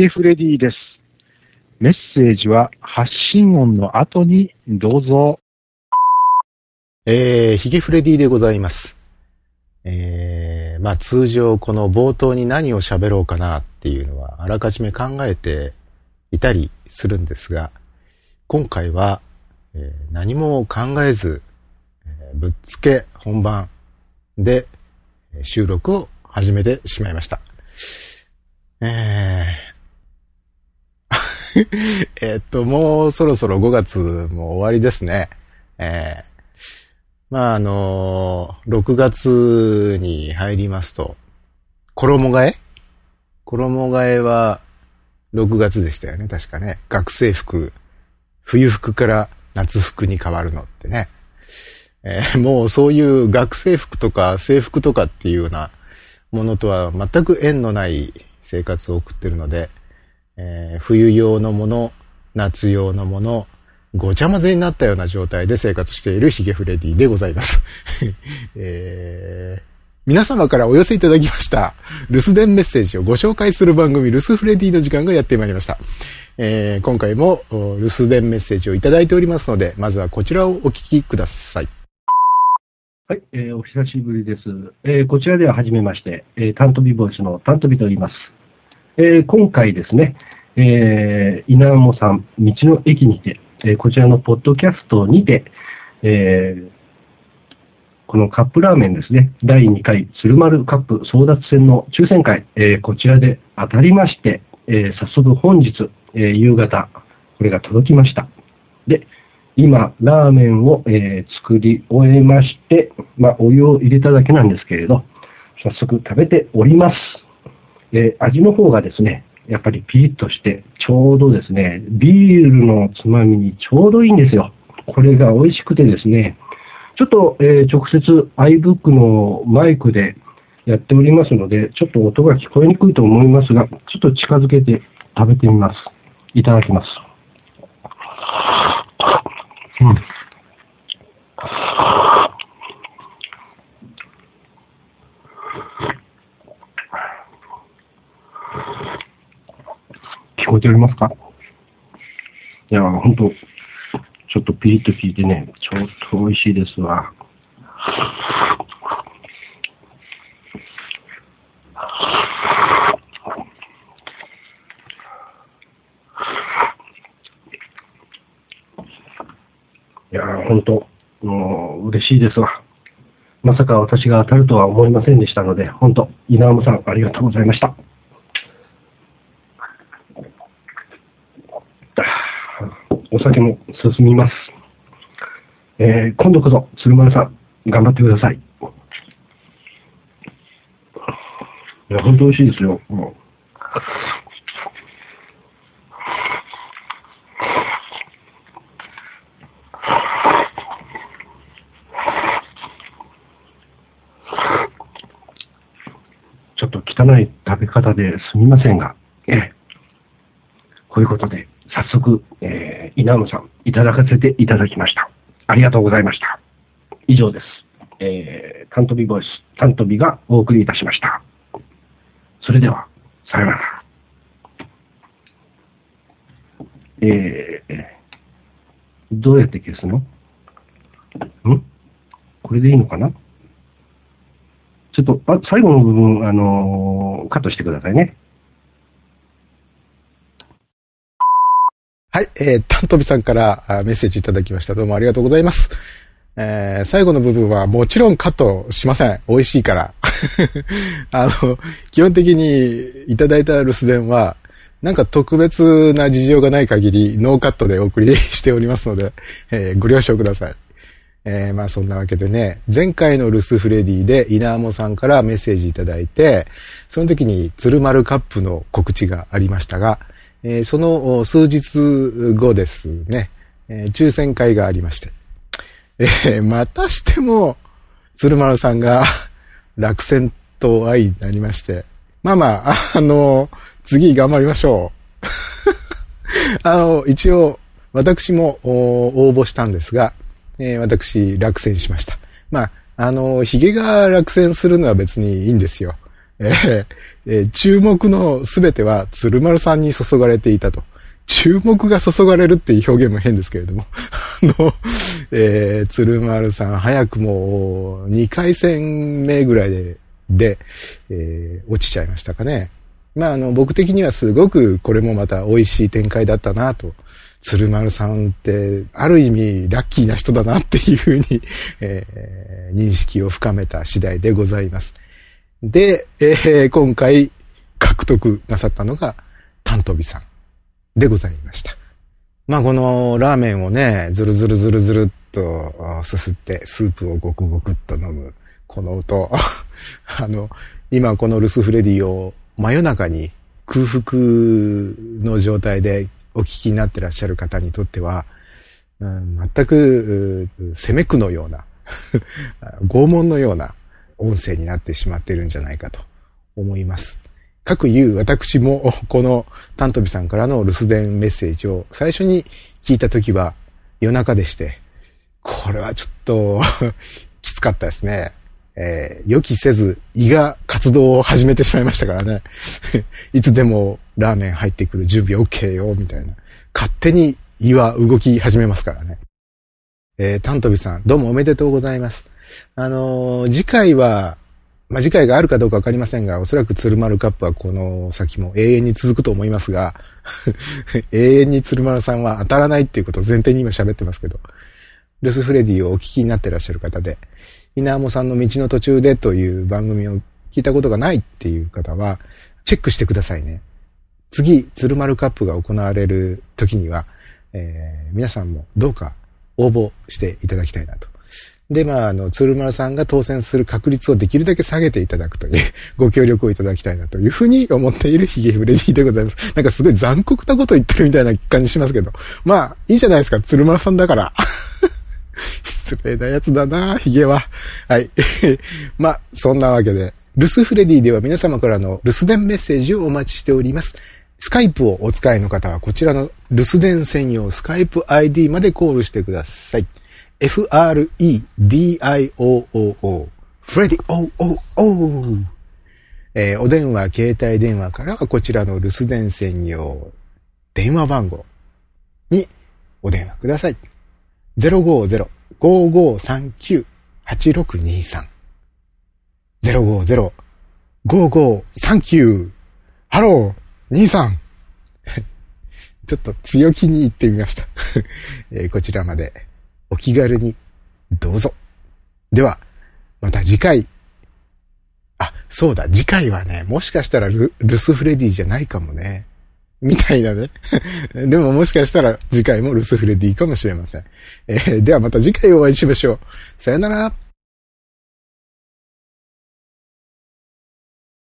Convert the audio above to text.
ゲフレディです。メッセージは発信音の後にどうぞ。えー、ヒゲフレディでございます。えー、まあ通常この冒頭に何を喋ろうかなっていうのはあらかじめ考えていたりするんですが、今回は、えー、何も考えず、えー、ぶっつけ本番で収録を始めてしまいました。えー、えっと、もうそろそろ5月も終わりですね。えー、まあ、あのー、6月に入りますと、衣替え？衣替えは6月でしたよね、確かね。学生服、冬服から夏服に変わるのってね。えー、もうそういう学生服とか制服とかっていうようなものとは全く縁のない生活を送ってるので、えー、冬用のもの、夏用のもの、ごちゃ混ぜになったような状態で生活しているヒゲフレディでございます。えー、皆様からお寄せいただきました留守電メッセージをご紹介する番組留守フレディの時間がやってまいりました。えー、今回も留守電メッセージをいただいておりますので、まずはこちらをお聞きください。はい、えー、お久しぶりです。えー、こちらでは初めまして、えー、タントビボイスのタントビと言います。えー、今回ですね、えー、稲もさん、道の駅にて、えー、こちらのポッドキャストにて、えー、このカップラーメンですね、第2回鶴丸カップ争奪戦の抽選会、えー、こちらで当たりまして、え早速本日、え夕方、これが届きました。で、今、ラーメンを、え作り終えまして、まあ、お湯を入れただけなんですけれど、早速食べております。え味の方がですね、やっぱりピリッとして、ちょうどですね、ビールのつまみにちょうどいいんですよ。これが美味しくてですね、ちょっと、えー、直接 iBook のマイクでやっておりますので、ちょっと音が聞こえにくいと思いますが、ちょっと近づけて食べてみます。いただきます。うん。えておりますか？いや、ほんと、ちょっとピリッと聞いてね、ちょっと美味しいですわ。いやー、ほんと、もう嬉しいですわ。まさか私が当たるとは思いませんでしたので、本当、稲山さんありがとうございました。お酒も進みます。えー、今度こそ、鶴丸さん、頑張ってください。いや、本当美味しいですよ。もうちょっと汚い食べ方ですみませんが、ええ、こういうことで、早速、えー、稲野さん、いただかせていただきました。ありがとうございました。以上です。えー、タントビボイス、タントビがお送りいたしました。それでは、さよなら。えー、どうやって消すの？ん？これでいいのかな？ちょっと、あ、最後の部分、あのー、カットしてくださいね。はい、えー、タントビさんからメッセージいただきました。どうもありがとうございます。えー、最後の部分はもちろんカットしません。美味しいから。あの、基本的にいただいた留守電は、なんか特別な事情がない限りノーカットでお送りしておりますので、えー、ご了承ください。えー、まあそんなわけでね、前回のルスフレディで稲ナさんからメッセージいただいて、その時に鶴丸カップの告知がありましたが、えー、その数日後ですね、えー、抽選会がありまして、えー、またしても、鶴丸さんが落選と相なりまして、まあまあ、あの、次頑張りましょう。あの、一応、私も応募したんですが、えー、私、落選しました。まあ、あの、髭が落選するのは別にいいんですよ。えーえー注目のすべては鶴丸さんに注がれていたと。注目が注がれるっていう表現も変ですけれども。あの、えー、鶴丸さん、早くも2回戦目ぐらいで、で、えー落ちちゃいましたかね。まあ、あの、僕的にはすごくこれもまた美味しい展開だったなと。鶴丸さんって、ある意味ラッキーな人だなっていうふうに、えー認識を深めた次第でございます。で、えー今回獲得なさったのが、タントビさんでございました。まあ、このラーメンをね、ずるずるずるずるっとすすって、スープをごくごくっと飲む、この音。あの、今このルスフレディを真夜中に空腹の状態でお聞きになってらっしゃる方にとっては、うん全く攻め句のような、拷問のような音声になってしまってるんじゃないかと思います。各言う私もこのタントビさんからの留守電メッセージを最初に聞いた時は夜中でして、これはちょっと きつかったですね。えー予期せず胃が活動を始めてしまいましたからね。いつでもラーメン入ってくる準備 OK よ、みたいな。勝手に胃は動き始めますからね。えー、タントビさん、どうもおめでとうございます。あのー次回は、まあ、次回があるかどうかわかりませんが、おそらく鶴丸カップはこの先も永遠に続くと思いますが、永遠に鶴丸さんは当たらないっていうことを前提に今喋ってますけど、ルスフレディをお聞きになってらっしゃる方で、稲鴨さんの道の途中でという番組を聞いたことがないっていう方は、チェックしてくださいね。次、鶴丸カップが行われる時には、えー皆さんもどうか応募していただきたいなと。で、まあ、あの、鶴丸さんが当選する確率をできるだけ下げていただくという、ご協力をいただきたいなというふうに思っているヒゲフレディでございます。なんかすごい残酷なこと言ってるみたいな感じしますけど。まあ、いいじゃないですか、鶴丸さんだから。失礼なやつだな、ヒゲは。はい。まあ、そんなわけで、留守フレディでは皆様からの留守電メッセージをお待ちしております。スカイプをお使いの方はこちらの留守電専用スカイプ ID までコールしてください。F-r-e-d-i-o-o-o フレディ o-o-o えーお電話、携帯電話からはこちらの留守電専用電話番号にお電話ください。050-5539-8623 050-5539ハロー兄さんちょっと強気に言ってみました、えーこちらまで。お気軽にどうぞ。では、また次回。あ、そうだ、次回はね、もしかしたらルルスフレディじゃないかもね。みたいなね。でももしかしたら次回もルスフレディかもしれません。えーではまた次回お会いしましょう。さよなら。